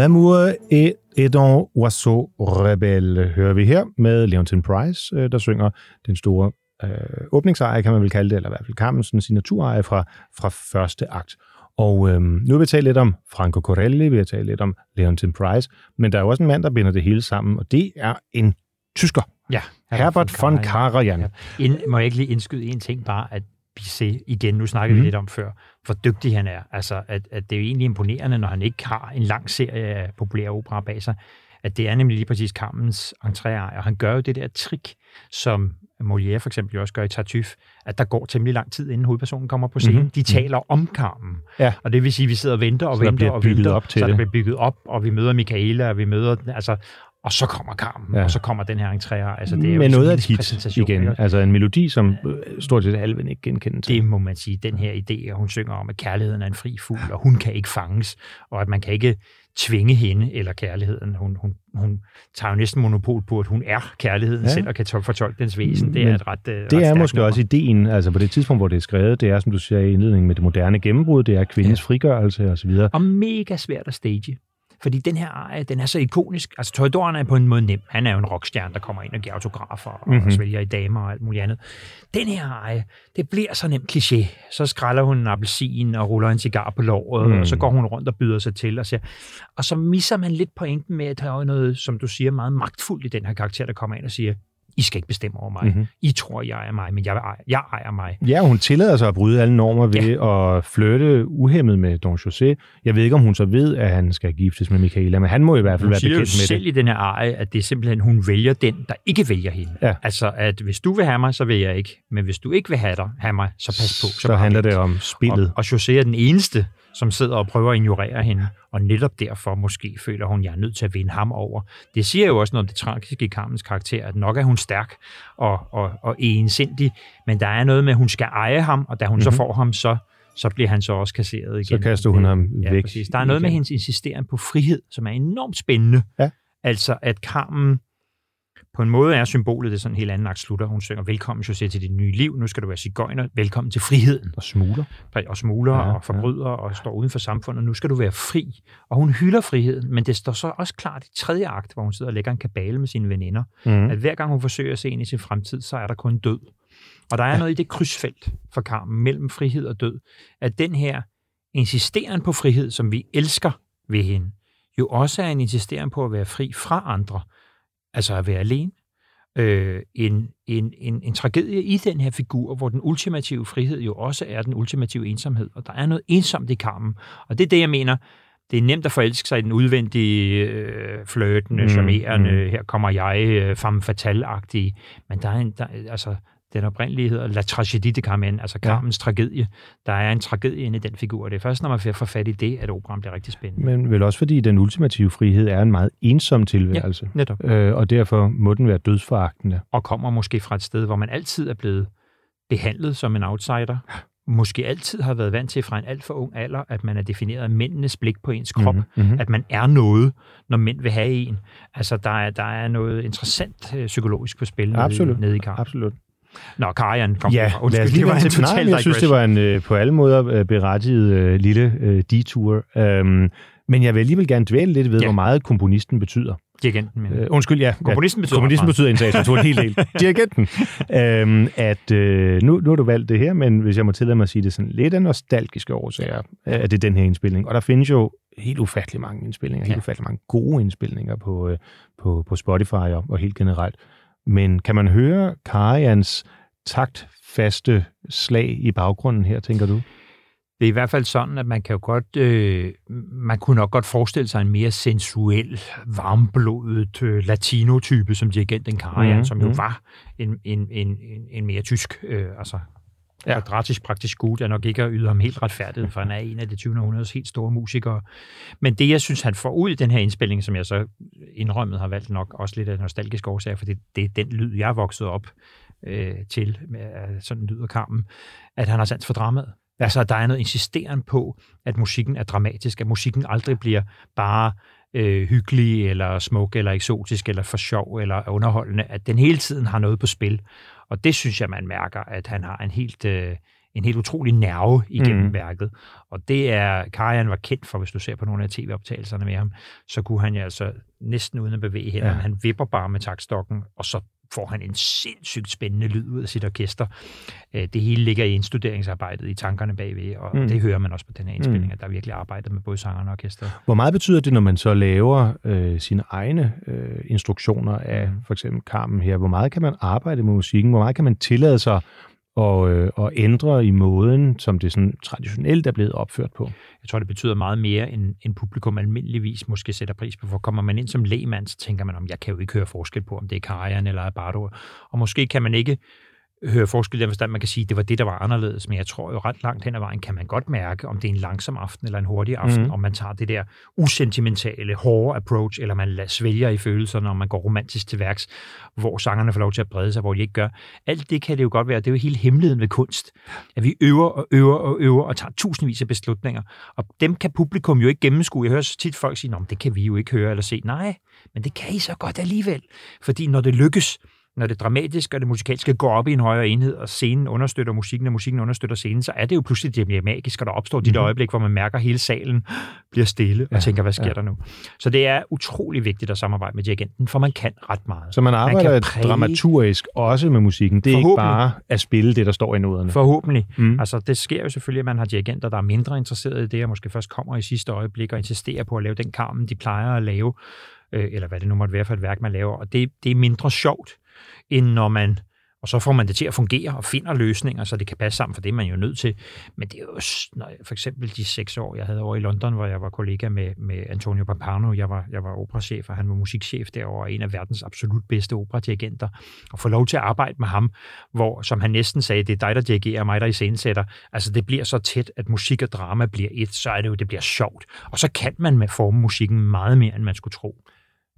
A: L'amour et, et un oiseau rebelle hører vi her med Leontin Price, øh, der synger den store øh, åbningseje, kan man vel kalde det, eller i hvert fald Carmensens signatureje fra, fra første akt. Og øhm, nu har vi talt lidt om Franco Corelli, vi har talt lidt om Leontin Price, men der er jo også en mand, der binder det hele sammen, og det er en tysker.
B: Ja.
A: Herbert von Karajan. Ja.
B: Ind, må jeg ikke lige indskyde en ting bare, at Bizet, igen, nu snakkede mm. vi mhm. lidt om før, hvor dygtig han er. Altså, at, at det er jo egentlig imponerende, når han ikke har en lang serie af populære opera bag sig, at det er nemlig lige præcis Carmens entréer, og han gør jo det der trick, som Molière for eksempel også gør i Tartuffe, at der går temmelig lang tid, inden hovedpersonen kommer på scenen. Mm-hmm. De taler om Carmen. Ja. Og det vil sige, at vi sidder og venter og så venter og venter,
A: op til
B: så
A: det.
B: der bliver bygget op, og vi møder Michaela, og vi møder, altså, og så kommer Carmen, ja. og så kommer den her entréer. Altså, det er
A: Med noget af et hit igen. Altså en melodi, som stort set alle ikke genkende
B: til. Det må man sige. Den her idé, at hun synger om, at kærligheden er en fri fugl, og hun kan ikke fanges, og at man kan ikke tvinge hende eller kærligheden. Hun, hun, hun tager jo næsten monopol på, at hun er kærligheden ja. selv og kan fortolke dens væsen. Det er et ret
A: øh, Det ret er måske nummer. også ideen, altså på det tidspunkt, hvor det er skrevet, det er, som du siger i indledningen, med det moderne gennembrud, det er kvindens ja. frigørelse osv.
B: Og mega svært at stage. Fordi den her arie, den er så ikonisk. Altså, Toredoren er på en måde nem. Han er jo en rockstjerne, der kommer ind og giver autografer og mm-hmm. svælger i damer og alt muligt andet. Den her arie, det bliver så nemt kliché. Så skralder hun en appelsin og ruller en cigar på låret, mm. og så går hun rundt og byder sig til og siger. Og så misser man lidt pointen med, at der er noget, som du siger, meget magtfuldt i den her karakter, der kommer ind og siger, i skal ikke bestemme over mig. Mm-hmm. I tror, jeg er mig, men jeg, ejer, jeg ejer mig.
A: Ja, hun tillader sig at bryde alle normer ved ja. at flytte uhemmet med Don José. Jeg ved ikke, om hun så ved, at han skal giftes med Michaela, men han må i hvert fald hun være bekendt med
B: det. selv i den her eje, at det er simpelthen, hun vælger den, der ikke vælger hende. Ja. Altså, at hvis du vil have mig, så vil jeg ikke. Men hvis du ikke vil have, dig, have mig, så pas på.
A: Så, så handler det om spillet.
B: Og, og José er den eneste, som sidder og prøver at ignorere hende, og netop derfor måske føler hun, at jeg er nødt til at vinde ham over. Det siger jo også noget om det tragiske i Carmens karakter, at nok er hun stærk og, og, og ensindig, men der er noget med, at hun skal eje ham, og da hun mm-hmm. så mhm. får ham, så så bliver han så også kasseret igen.
A: Så kaster hun ham ja, væk.
B: Præcis. Der er noget igen. med hendes insisteren på frihed, som er enormt spændende. Ja. Altså, at Carmen på en måde er symbolet, det sådan en helt anden slutter. Hun synger, velkommen José til dit nye liv, nu skal du være cigøjner, velkommen til friheden.
A: Og smugler.
B: Og smugler ja, og forbryder ja. og står uden for samfundet, nu skal du være fri. Og hun hylder friheden, men det står så også klart i tredje akt, hvor hun sidder og lægger en kabale med sine veninder, mm. at hver gang hun forsøger at se ind i sin fremtid, så er der kun død. Og der er ja. noget i det krydsfelt for Carmen mellem frihed og død, at den her insisteren på frihed, som vi elsker ved hende, jo også er en insisteren på at være fri fra andre altså at være alene. Øh, en, en, en, en tragedie i den her figur, hvor den ultimative frihed jo også er den ultimative ensomhed. Og der er noget ensomt i karmen. Og det er det, jeg mener. Det er nemt at forelske sig i den udvendige, øh, flirtende, mm, charmerende, mm. her kommer jeg, øh, femme fatale-agtige. Men der er en, der, altså, den oprindelige hedder La Tragédie de Carmen, altså Carmens ja. tragedie. Der er en tragedie inde i den figur, og det er først, når man får fat i det, at operan bliver rigtig spændende.
A: Men vel også fordi den ultimative frihed er en meget ensom tilværelse. Ja, netop. Øh, og derfor må den være dødsforagtende.
B: Og kommer måske fra et sted, hvor man altid er blevet behandlet som en outsider. Måske altid har været vant til fra en alt for ung alder, at man er defineret af mændenes blik på ens krop. Mm-hmm. At man er noget, når mænd vil have en. Altså, der er, der er noget interessant øh, psykologisk på spil nede, nede i kampen.
A: Absolut.
B: Nå, Karian kom
A: ja, fra. Undskyld, det var en total Nej, jeg synes, det var en øh, på alle måder øh, berettiget øh, lille øh, detur. Um, men jeg vil alligevel gerne dvæle lidt ved, ja. hvor meget komponisten betyder.
B: Dirigenten,
A: men... Øh, undskyld, ja.
B: Komponisten betyder,
A: komponisten betyder en sag, så helt helt. Dirigenten. øhm, at øh, nu, nu har du valgt det her, men hvis jeg må tillade mig at sige det sådan lidt af nostalgiske årsager, at det er den her indspilning. Og der findes jo helt ufattelig mange indspilninger, ja. helt ufattelig mange gode indspilninger på, øh, på, på Spotify og, og helt generelt. Men kan man høre Karians taktfaste slag i baggrunden her, tænker du?
B: Det er i hvert fald sådan, at man kan jo godt, øh, man kunne nok godt forestille sig en mere sensuel, varmblodet øh, latino-type som dirigenten Karajan, mm, som jo mm. var en, en, en, en mere tysk, øh, altså Ja. Quadratisk praktisk gut er nok ikke at yde ham helt retfærdigt, for han er en af det 20. århundredes helt store musikere. Men det, jeg synes, han får ud i den her indspilning, som jeg så indrømmet har valgt nok også lidt af nostalgiske årsager, for det, det er den lyd, jeg er vokset op øh, til, med sådan lyder kampen, at han har sans for dramaet. Altså, der er noget insisteren på, at musikken er dramatisk, at musikken aldrig bliver bare øh, hyggelig, eller smuk, eller eksotisk, eller for sjov, eller underholdende, at den hele tiden har noget på spil. Og det synes jeg, man mærker, at han har en helt, øh, en helt utrolig nerve igennem mm. værket. Og det er, Karajan var kendt for, hvis du ser på nogle af tv-optagelserne med ham, så kunne han jo altså næsten uden at bevæge hænderne, ja. han vipper bare med takstokken, og så får han en sindssygt spændende lyd ud af sit orkester. Øh, det hele ligger i indstuderingsarbejdet, i tankerne bagved, og mm. det hører man også på den her indspilning, mm. at der er virkelig arbejdet med både sangerne og orkester.
A: Hvor meget betyder det, når man så laver øh, sine egne øh, instruktioner af mm. for eksempel Carmen her? Hvor meget kan man arbejde med musikken? Hvor meget kan man tillade sig og, øh, og ændre i måden, som det sådan traditionelt er blevet opført på.
B: Jeg tror, det betyder meget mere, end, end publikum almindeligvis måske sætter pris på. For kommer man ind som lægmand, så tænker man, om jeg kan jo ikke høre forskel på, om det er Karajan eller Abardo. Og måske kan man ikke høre forskel i den forstand, man kan sige, at det var det, der var anderledes, men jeg tror jo ret langt hen ad vejen, kan man godt mærke, om det er en langsom aften eller en hurtig aften, mm. om man tager det der usentimentale, hårde approach, eller man svælger i følelserne, om man går romantisk til værks, hvor sangerne får lov til at brede sig, hvor de ikke gør. Alt det kan det jo godt være, det er jo hele hemmeligheden ved kunst, at vi øver og øver og øver og tager tusindvis af beslutninger, og dem kan publikum jo ikke gennemskue. Jeg hører så tit folk sige, det kan vi jo ikke høre eller se. Nej, men det kan I så godt alligevel, fordi når det lykkes, når det dramatiske og det musikalske går op i en højere enhed, og scenen understøtter musikken, og musikken understøtter scenen, så er det jo pludselig, det bliver magisk, og der opstår mm-hmm. dit øjeblik, hvor man mærker, at hele salen bliver stille, og ja, tænker, hvad sker ja. der nu? Så det er utrolig vigtigt at samarbejde med dirigenten, for man kan ret meget.
A: Så man arbejder man præge... dramaturgisk også med musikken. Det er ikke bare at spille det, der står i noderne.
B: Forhåbentlig. Mm. Altså, det sker jo selvfølgelig, at man har dirigenter, der er mindre interesserede i det, og måske først kommer i sidste øjeblik og insisterer på at lave den karmen, de plejer at lave, øh, eller hvad det nu måtte være for et værk, man laver. Og det, det er mindre sjovt end når man og så får man det til at fungere og finder løsninger, så det kan passe sammen, for det er man jo nødt til. Men det er jo, når jeg, for eksempel de seks år, jeg havde over i London, hvor jeg var kollega med, med Antonio Pampano, jeg var, jeg var operachef, og han var musikchef derovre, og en af verdens absolut bedste operadirigenter, og få lov til at arbejde med ham, hvor, som han næsten sagde, det er dig, der dirigerer, mig, der i scenesætter. Altså, det bliver så tæt, at musik og drama bliver et, så er det jo, det bliver sjovt. Og så kan man med forme musikken meget mere, end man skulle tro.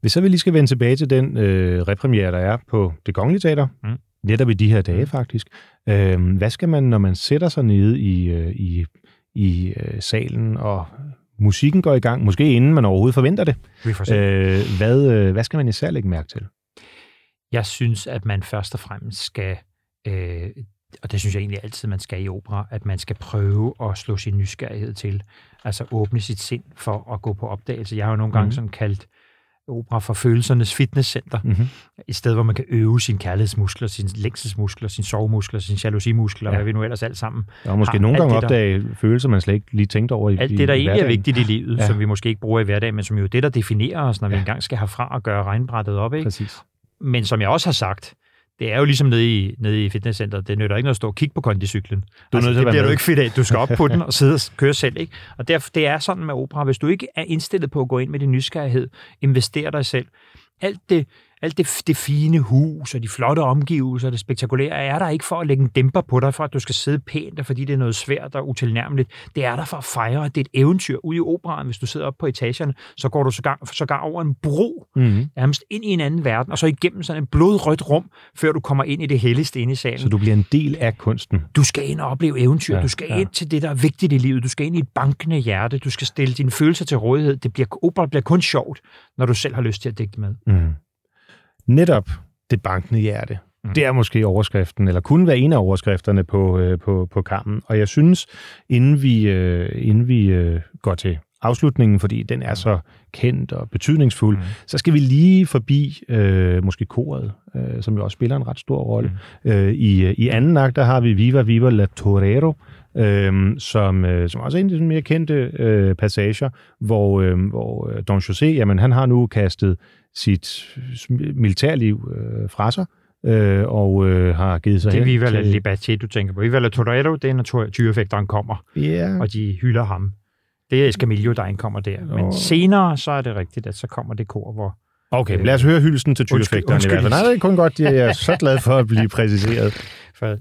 A: Hvis så vi lige skal vende tilbage til den øh, repremiere, der er på Det Kongelige Teater, mm. netop i de her dage mm. faktisk. Øh, hvad skal man, når man sætter sig nede i, øh, i, i øh, salen, og musikken går i gang, måske inden man overhovedet forventer det?
B: Vi får se.
A: Øh, hvad, øh, hvad skal man især lægge mærke til?
B: Jeg synes, at man først og fremmest skal øh, og det synes jeg egentlig altid, man skal i opera, at man skal prøve at slå sin nysgerrighed til. Altså åbne sit sind for at gå på opdagelse. Jeg har jo nogle gange mm. sådan kaldt opera for følelsernes fitnesscenter. Mm-hmm. Et sted, hvor man kan øve sine kærlighedsmuskler, sine længselsmuskler, sine sovemuskler, sine jalousimuskler, ja. hvad vi nu ellers alt sammen
A: Og måske har. nogle gange opdage der, følelser, man slet ikke lige tænkt over i
B: Alt det, der egentlig er vigtigt i livet, ja. som vi måske ikke bruger i hverdagen, men som jo er det, der definerer os, når ja. vi engang skal herfra og gøre regnbrættet op. Ikke?
A: Præcis.
B: Men som jeg også har sagt, det er jo ligesom nede i, nede i fitnesscenteret. Det nytter ikke noget at stå og kigge på kondicyklen. Du altså, det bliver du ikke fedt af. Du skal op på den og sidde og køre selv. Ikke? Og derfor, det er sådan med opera. Hvis du ikke er indstillet på at gå ind med din nysgerrighed, investere dig selv. Alt det, alt det, det fine hus og de flotte omgivelser, det spektakulære, er der ikke for at lægge en dæmper på dig, for at du skal sidde pænt, og fordi det er noget svært og utilnærmeligt. Det er der for at fejre, at det er et eventyr ude i operaen. Hvis du sidder op på etagerne, så går du sågar, sågar over en bro, mm-hmm. nærmest ind i en anden verden, og så igennem sådan et blodrødt rum, før du kommer ind i det helligste inde i salen.
A: Så du bliver en del af kunsten.
B: Du skal ind og opleve eventyr. Ja, du skal ja. ind til det, der er vigtigt i livet. Du skal ind i et bankende hjerte. Du skal stille dine følelser til rådighed. Det bliver, opera bliver kun sjovt, når du selv har lyst til at digte med. Mm
A: netop det bankende hjerte. Mm. Det er måske overskriften, eller kunne være en af overskrifterne på, øh, på, på kampen. Og jeg synes, inden vi, øh, inden vi øh, går til afslutningen, fordi den er så kendt og betydningsfuld, mm. så skal vi lige forbi øh, måske koret, øh, som jo også spiller en ret stor rolle. Mm. Øh, i, I anden akt, der har vi Viva Viva la Torero, øh, som, øh, som også er en af de mere kendte øh, passager, hvor, øh, hvor Don José, jamen han har nu kastet sit militærliv øh, fra sig, øh, og øh, har givet sig
B: Det er Viva la Liberté, du tænker på. Viva la Torero, det er, når tyrefægteren kommer,
A: yeah.
B: og de hylder ham. Det er Escamillo, der indkommer der. Men oh. senere, så er det rigtigt, at så kommer det kor, hvor...
A: Okay, øh, lad os høre hyldelsen til tyrefægteren i hvert fald. Nej, det er kun godt, jeg er så glad for at blive præciseret. For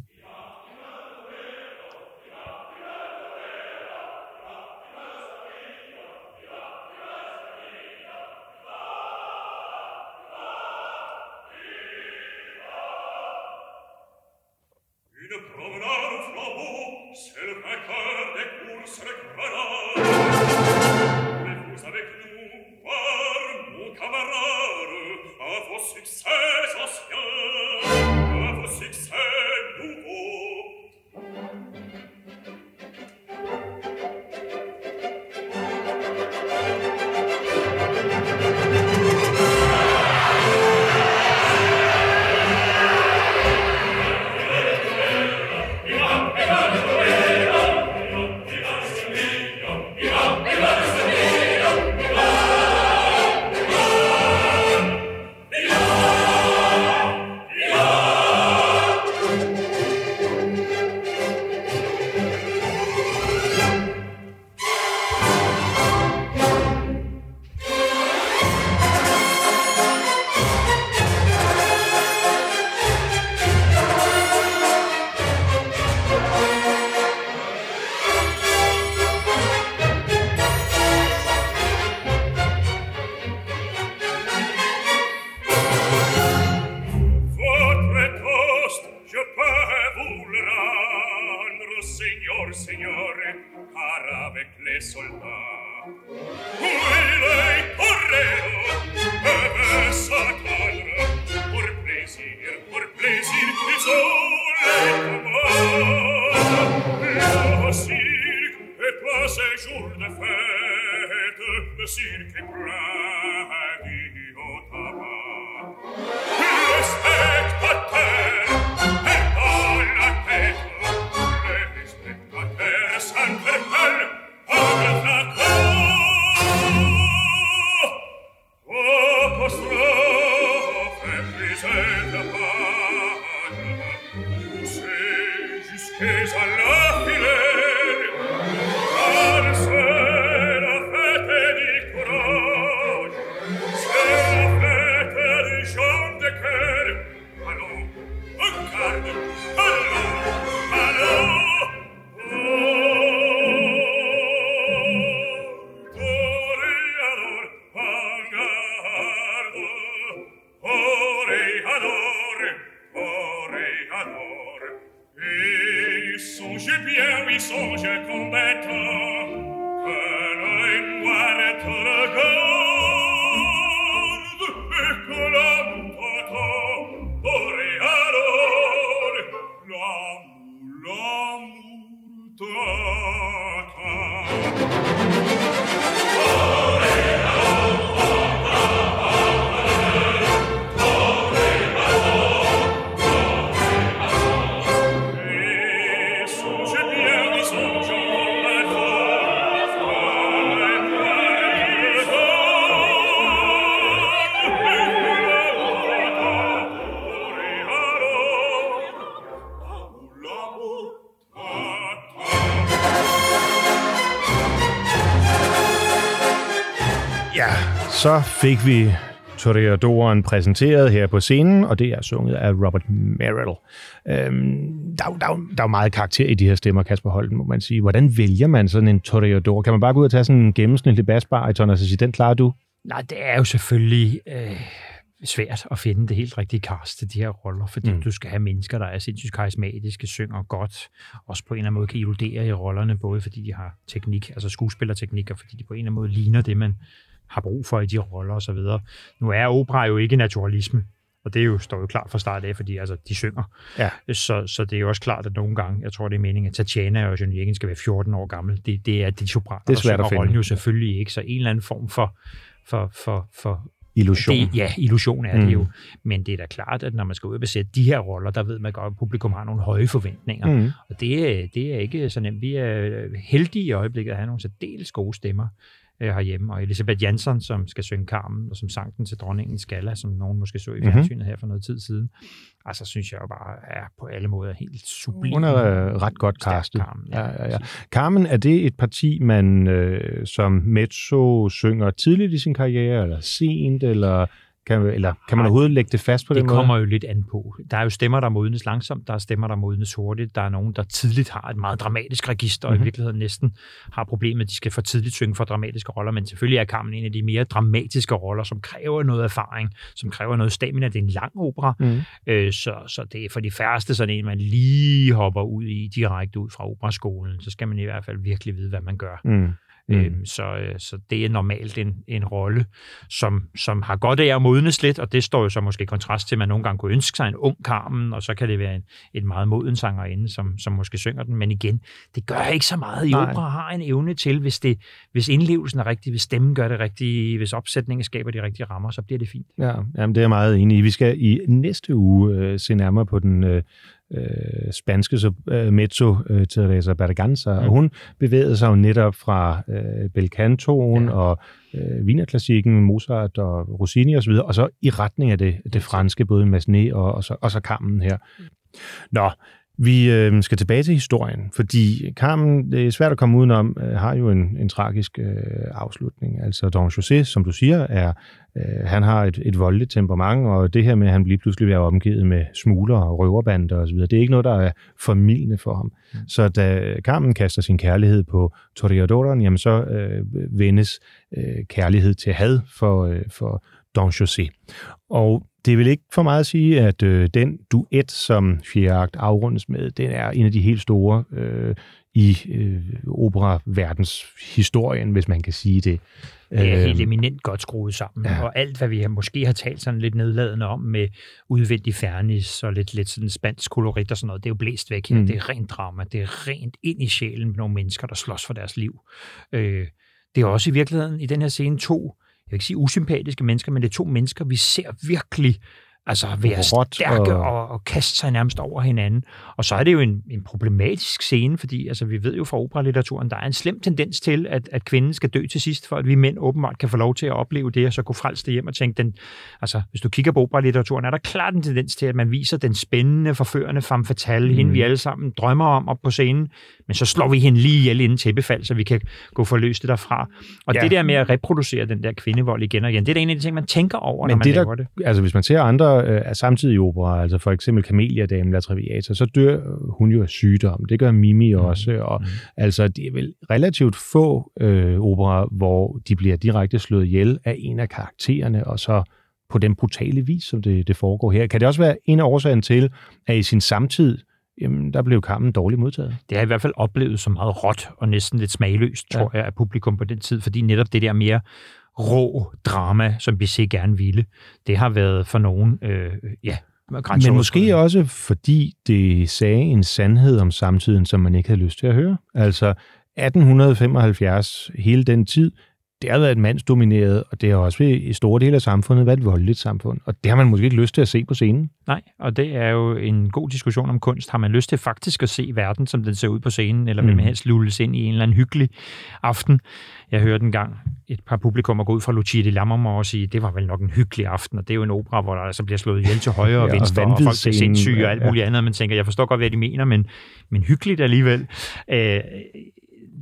A: Så fik vi Toreadoren præsenteret her på scenen, og det er sunget af Robert Merrill. Øhm, der, der, der er jo meget karakter i de her stemmer, Kasper Holten, må man sige. Hvordan vælger man sådan en Toreador? Kan man bare gå ud og tage sådan en gennemsnitlig basbariton og så sige, den klarer du?
B: Nej, det er jo selvfølgelig øh, svært at finde det helt rigtige cast til de her roller, fordi mm. du skal have mennesker, der er sindssygt karismatiske, synger godt, også på en eller anden måde kan illudere i rollerne, både fordi de har teknik, altså skuespillerteknik, og fordi de på en eller anden måde ligner det, man har brug for i de roller osv. Nu er opera jo ikke naturalisme, og det er jo, står jo klart fra start af, fordi altså, de synger. Ja. Så, så det er jo også klart, at nogle gange, jeg tror, det er meningen, at Tatjana og John Jekken skal være 14 år gammel. Det, det er de sopraner,
A: det er svært
B: der
A: synger
B: rollen jo selvfølgelig ikke. Så en eller anden form for, for, for, for
A: Illusion.
B: Det, ja, illusion er mm. det jo. Men det er da klart, at når man skal ud og besætte de her roller, der ved man godt, at publikum har nogle høje forventninger. Mm. Og det, det er ikke så nemt. Vi er heldige i øjeblikket at have nogle særdeles gode stemmer øh, herhjemme. Og Elisabeth Jansson, som skal synge Carmen, og som sang den til dronningen Skala, som nogen måske så i mhm. fjernsynet mm-hmm. her for noget tid siden. Altså, synes jeg jo bare er på alle måder helt sublim.
A: Hun er øh, ret godt castet. Carmen, ja, ja, ja. Carmen, er det et parti, man øh, som mezzo synger tidligt i sin karriere, eller sent, eller kan, eller kan man overhovedet lægge det fast på
B: det
A: den
B: måde? Det kommer jo lidt an på. Der er jo stemmer, der modnes langsomt, der er stemmer, der modnes hurtigt, der er nogen, der tidligt har et meget dramatisk register, mm-hmm. og i mhm. virkeligheden næsten har problemet, at de skal for tidligt synge for dramatiske roller, men selvfølgelig er Carmen en af de mere dramatiske roller, som kræver noget erfaring, som kræver noget stamina. Det er en lang opera, mm. øh, så, så det er for de færreste sådan en, man lige hopper ud i direkte ud fra operaskolen. Så skal man i hvert fald virkelig vide, hvad man gør. Mm. Mm. Øhm, så, øh, så det er normalt en, en rolle, som, som har godt af at modnes lidt, og det står jo så måske i kontrast til, at man nogle gange kunne ønske sig en ung Carmen, og så kan det være en, en meget moden sangerinde, som, som måske synger den. Men igen, det gør ikke så meget. I opera har en evne til, hvis, det, hvis indlevelsen er rigtig, hvis stemmen gør det rigtige, hvis opsætningen skaber de rigtige rammer, så bliver det fint.
A: Ja, jamen, det er jeg meget enig i. Vi skal i næste uge øh, se nærmere på den øh, øh, spanske øh, mezzo øh, Teresa Berganza, mm. og hun bevægede sig jo netop fra øh, belcantoen ja. og øh, Wienerklassikken, Mozart og Rossini osv., og så i retning af det, det franske, både Massenet og, og, så, og så Carmen her. Nå, vi øh, skal tilbage til historien, fordi Carmen, det er svært at komme udenom, øh, har jo en, en tragisk øh, afslutning. Altså Don José, som du siger, er øh, han har et, et voldeligt temperament, og det her med, at han bliver pludselig bliver omgivet med smugler og røverbander osv., det er ikke noget, der er formidlende for ham. Mm. Så da Carmen kaster sin kærlighed på Toreadoren, jamen så øh, vendes øh, kærlighed til had for, øh, for Don José. Og det vil ikke for meget at sige, at øh, den duet, som fjerde afrundes med, den er en af de helt store øh, i øh, opera-verdens historien, hvis man kan sige det.
B: Det er helt øhm, eminent godt skruet sammen, ja. og alt, hvad vi måske har talt sådan lidt nedladende om med udvendig fernis og lidt, lidt sådan spansk kolorit og sådan noget, det er jo blæst væk her. Mm. Det er rent drama, det er rent ind i sjælen med nogle mennesker, der slås for deres liv. Øh, det er også i virkeligheden i den her scene to, jeg vil ikke sige usympatiske mennesker, men det er to mennesker, vi ser virkelig Altså være Råt stærke og... Og, og kaste sig nærmest over hinanden. Og så er det jo en, en problematisk scene, fordi altså, vi ved jo fra operalitteraturen, der er en slem tendens til, at, at kvinden skal dø til sidst, for at vi mænd åbenbart kan få lov til at opleve det, og så gå frelst hjem og tænke, den, altså, hvis du kigger på operalitteraturen, er der klart en tendens til, at man viser den spændende, forførende femme fatale, mm. hende vi alle sammen drømmer om op på scenen, men så slår vi hende lige ihjel inden tæppefald, så vi kan gå forløst derfra. Og ja. det der med at reproducere den der kvindevold igen og igen, det er da en af de ting, man tænker over, men når man det, laver der, det.
A: Altså hvis man ser andre øh, samtidige opera, altså for eksempel Camellia-damen La Traviata, så dør hun jo af sygdom. Det gør Mimi mm. også. Og, mm. Altså, det er vel relativt få øh, opera, hvor de bliver direkte slået ihjel af en af karaktererne, og så på den brutale vis, som det, det foregår her. Kan det også være en af årsagen til, at i sin samtid, jamen, der blev kampen dårligt modtaget?
B: Det har i hvert fald oplevet som meget råt og næsten lidt smagløst, ja. tror jeg, af publikum på den tid, fordi netop det der mere rå drama, som vi ser gerne ville. Det har været for nogen, øh, ja,
A: Men måske også fordi det sagde en sandhed om samtiden, som man ikke havde lyst til at høre. Altså 1875, hele den tid, det har været et mandsdomineret, og det har også i store dele af samfundet været et voldeligt samfund. Og det har man måske ikke lyst til at se på scenen.
B: Nej, og det er jo en god diskussion om kunst. Har man lyst til faktisk at se verden, som den ser ud på scenen, eller vil man mm. helst lulles ind i en eller anden hyggelig aften? Jeg hørte en gang et par publikummer gå ud fra Lucia de Lammermoor og sige, det var vel nok en hyggelig aften, og det er jo en opera, hvor der altså bliver slået ihjel til højre og ja, venstre, og, og folk er sindssyge og alt muligt ja. andet, man tænker, jeg forstår godt, hvad de mener, men, men hyggeligt alligevel. Øh,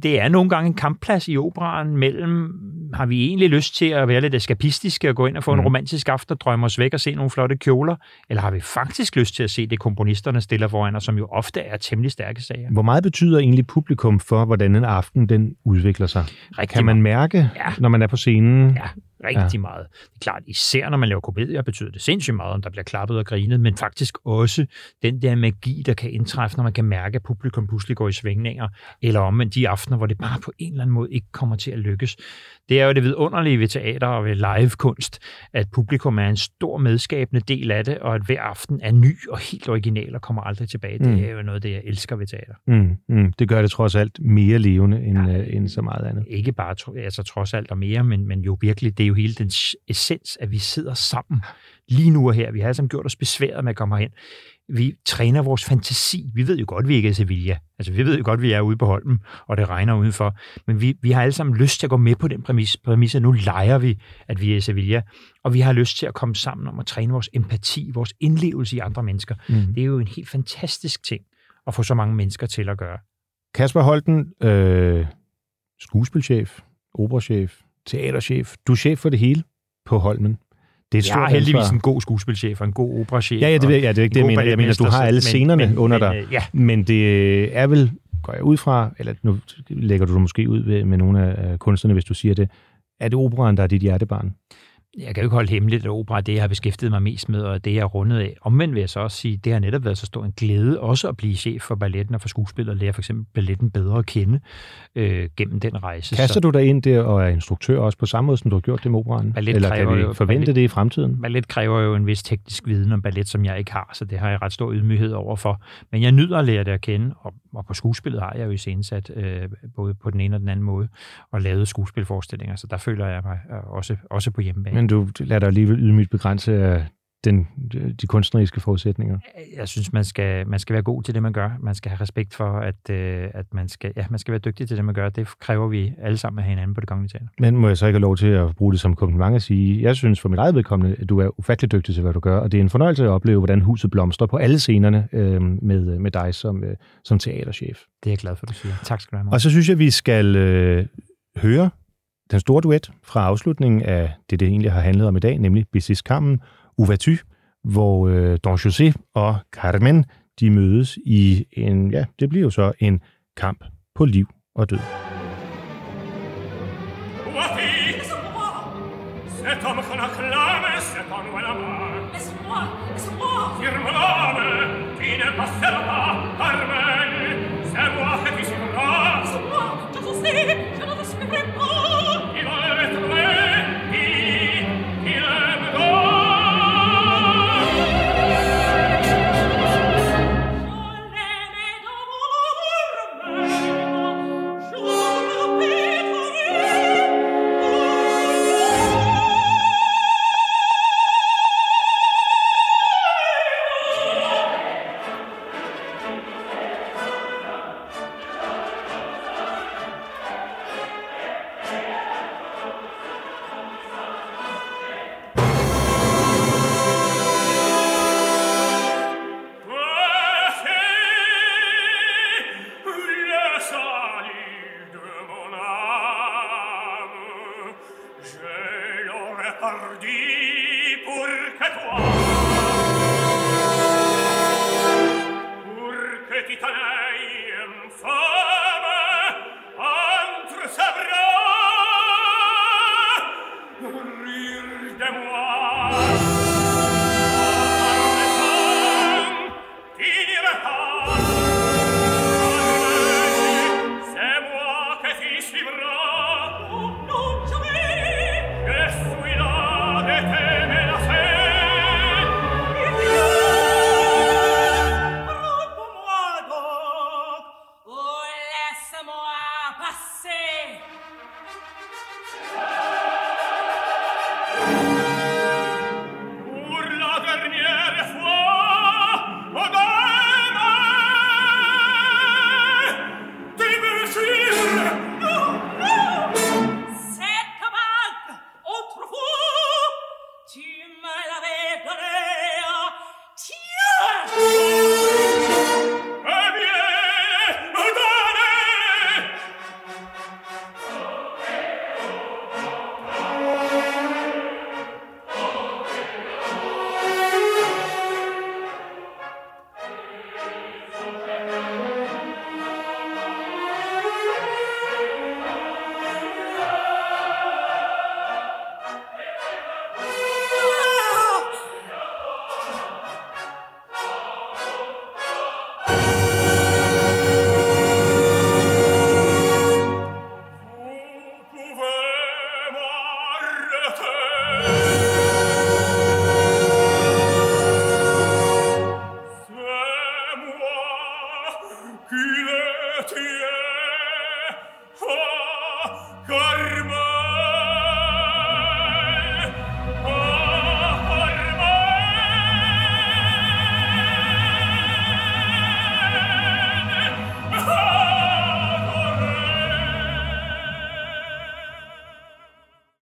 B: det er nogle gange en kampplads i operaen mellem, har vi egentlig lyst til at være lidt eskapistiske og gå ind og få mm. en romantisk aften og drømme os væk og se nogle flotte kjoler, eller har vi faktisk lyst til at se det, komponisterne stiller foran os, som jo ofte er temmelig stærke sager.
A: Hvor meget betyder egentlig publikum for, hvordan en aften den udvikler sig? Rigtig kan man mærke, ja. når man er på scenen?
B: Ja, rigtig ja. meget. Det er klart, især når man laver komedier, betyder det sindssygt meget, om der bliver klappet og grinet, men faktisk også den der magi, der kan indtræffe, når man kan mærke, at publikum pludselig går i svingninger, eller om de aftener, hvor det bare på en eller anden måde ikke kommer til at lykkes. Det er jo det vidunderlige ved teater og ved live-kunst, at publikum er en stor medskabende del af det, og at hver aften er ny og helt original og kommer aldrig tilbage. Mm. Det er jo noget, det jeg elsker ved teater.
A: Mm, mm. Det gør det trods alt mere levende end, ja, øh, end så meget andet.
B: Ikke bare altså, trods alt og mere, men, men jo virkelig, det er jo hele den essens, at vi sidder sammen lige nu og her. Vi har altså gjort os besværet med at komme herhen vi træner vores fantasi. Vi ved jo godt, vi ikke er Sevilla. Altså, vi ved jo godt, vi er ude på Holmen, og det regner udenfor. Men vi, vi har alle sammen lyst til at gå med på den præmis, præmis, at nu leger vi, at vi er Sevilla. Og vi har lyst til at komme sammen om at træne vores empati, vores indlevelse i andre mennesker. Mm. Det er jo en helt fantastisk ting at få så mange mennesker til at gøre.
A: Kasper Holten, øh, skuespilchef, operachef, teaterchef. Du er chef for det hele på Holmen.
B: Det er et jeg er heldigvis ansvar. en god skuespilchef og en god operachef.
A: Ja, ja, det, ja, det er ikke det, jeg mener. Jeg mener, du har alle scenerne men, under dig. Men, ja. men det er vel, går jeg ud fra, eller nu lægger du det måske ud med nogle af kunstnerne, hvis du siger det, er det operaen, der er dit hjertebarn?
B: Jeg kan jo ikke holde hemmeligt, at opera er det, jeg har beskæftiget mig mest med, og det, jeg er rundet af. Omvendt vil jeg så også sige, det har netop været så stor en glæde også at blive chef for balletten og for skuespillet, og lære for eksempel balletten bedre at kende øh, gennem den rejse.
A: Kaster så, du dig ind der og er instruktør også på samme måde, som du har gjort det med operaen? Ballet Eller kan vi jo, forvente ballet, det i fremtiden?
B: Ballet kræver jo en vis teknisk viden om ballet, som jeg ikke har, så det har jeg ret stor ydmyghed overfor. Men jeg nyder at lære det at kende, og, og på skuespillet har jeg jo iscenesat øh, både på den ene og den anden måde, og lavet skuespilforestillinger, så der føler jeg mig øh, også, også på hjemmebane.
A: Men du lader dig alligevel ydmygt begrænse af den, de kunstneriske forudsætninger?
B: Jeg synes, man skal, man skal være god til det, man gør. Man skal have respekt for, at, øh, at man, skal, ja, man skal være dygtig til det, man gør. Det kræver vi alle sammen at have hinanden på det kongelige teater.
A: Men må jeg så ikke have lov til at bruge det som kompliment at sige, jeg synes for mit eget vedkommende, at du er ufattelig dygtig til, hvad du gør, og det er en fornøjelse at opleve, hvordan huset blomstrer på alle scenerne øh, med, med dig som, øh, som teaterchef.
B: Det er jeg glad for, at du siger. Tak skal du have.
A: Og så synes jeg, vi skal øh, høre den store duet fra afslutningen af det, det egentlig har handlet om i dag, nemlig Bessis Kammen, Uvaty, hvor øh, Don José og Carmen, de mødes i en, ja, det bliver jo så en kamp på liv og død.
C: Firmalame, fine passerò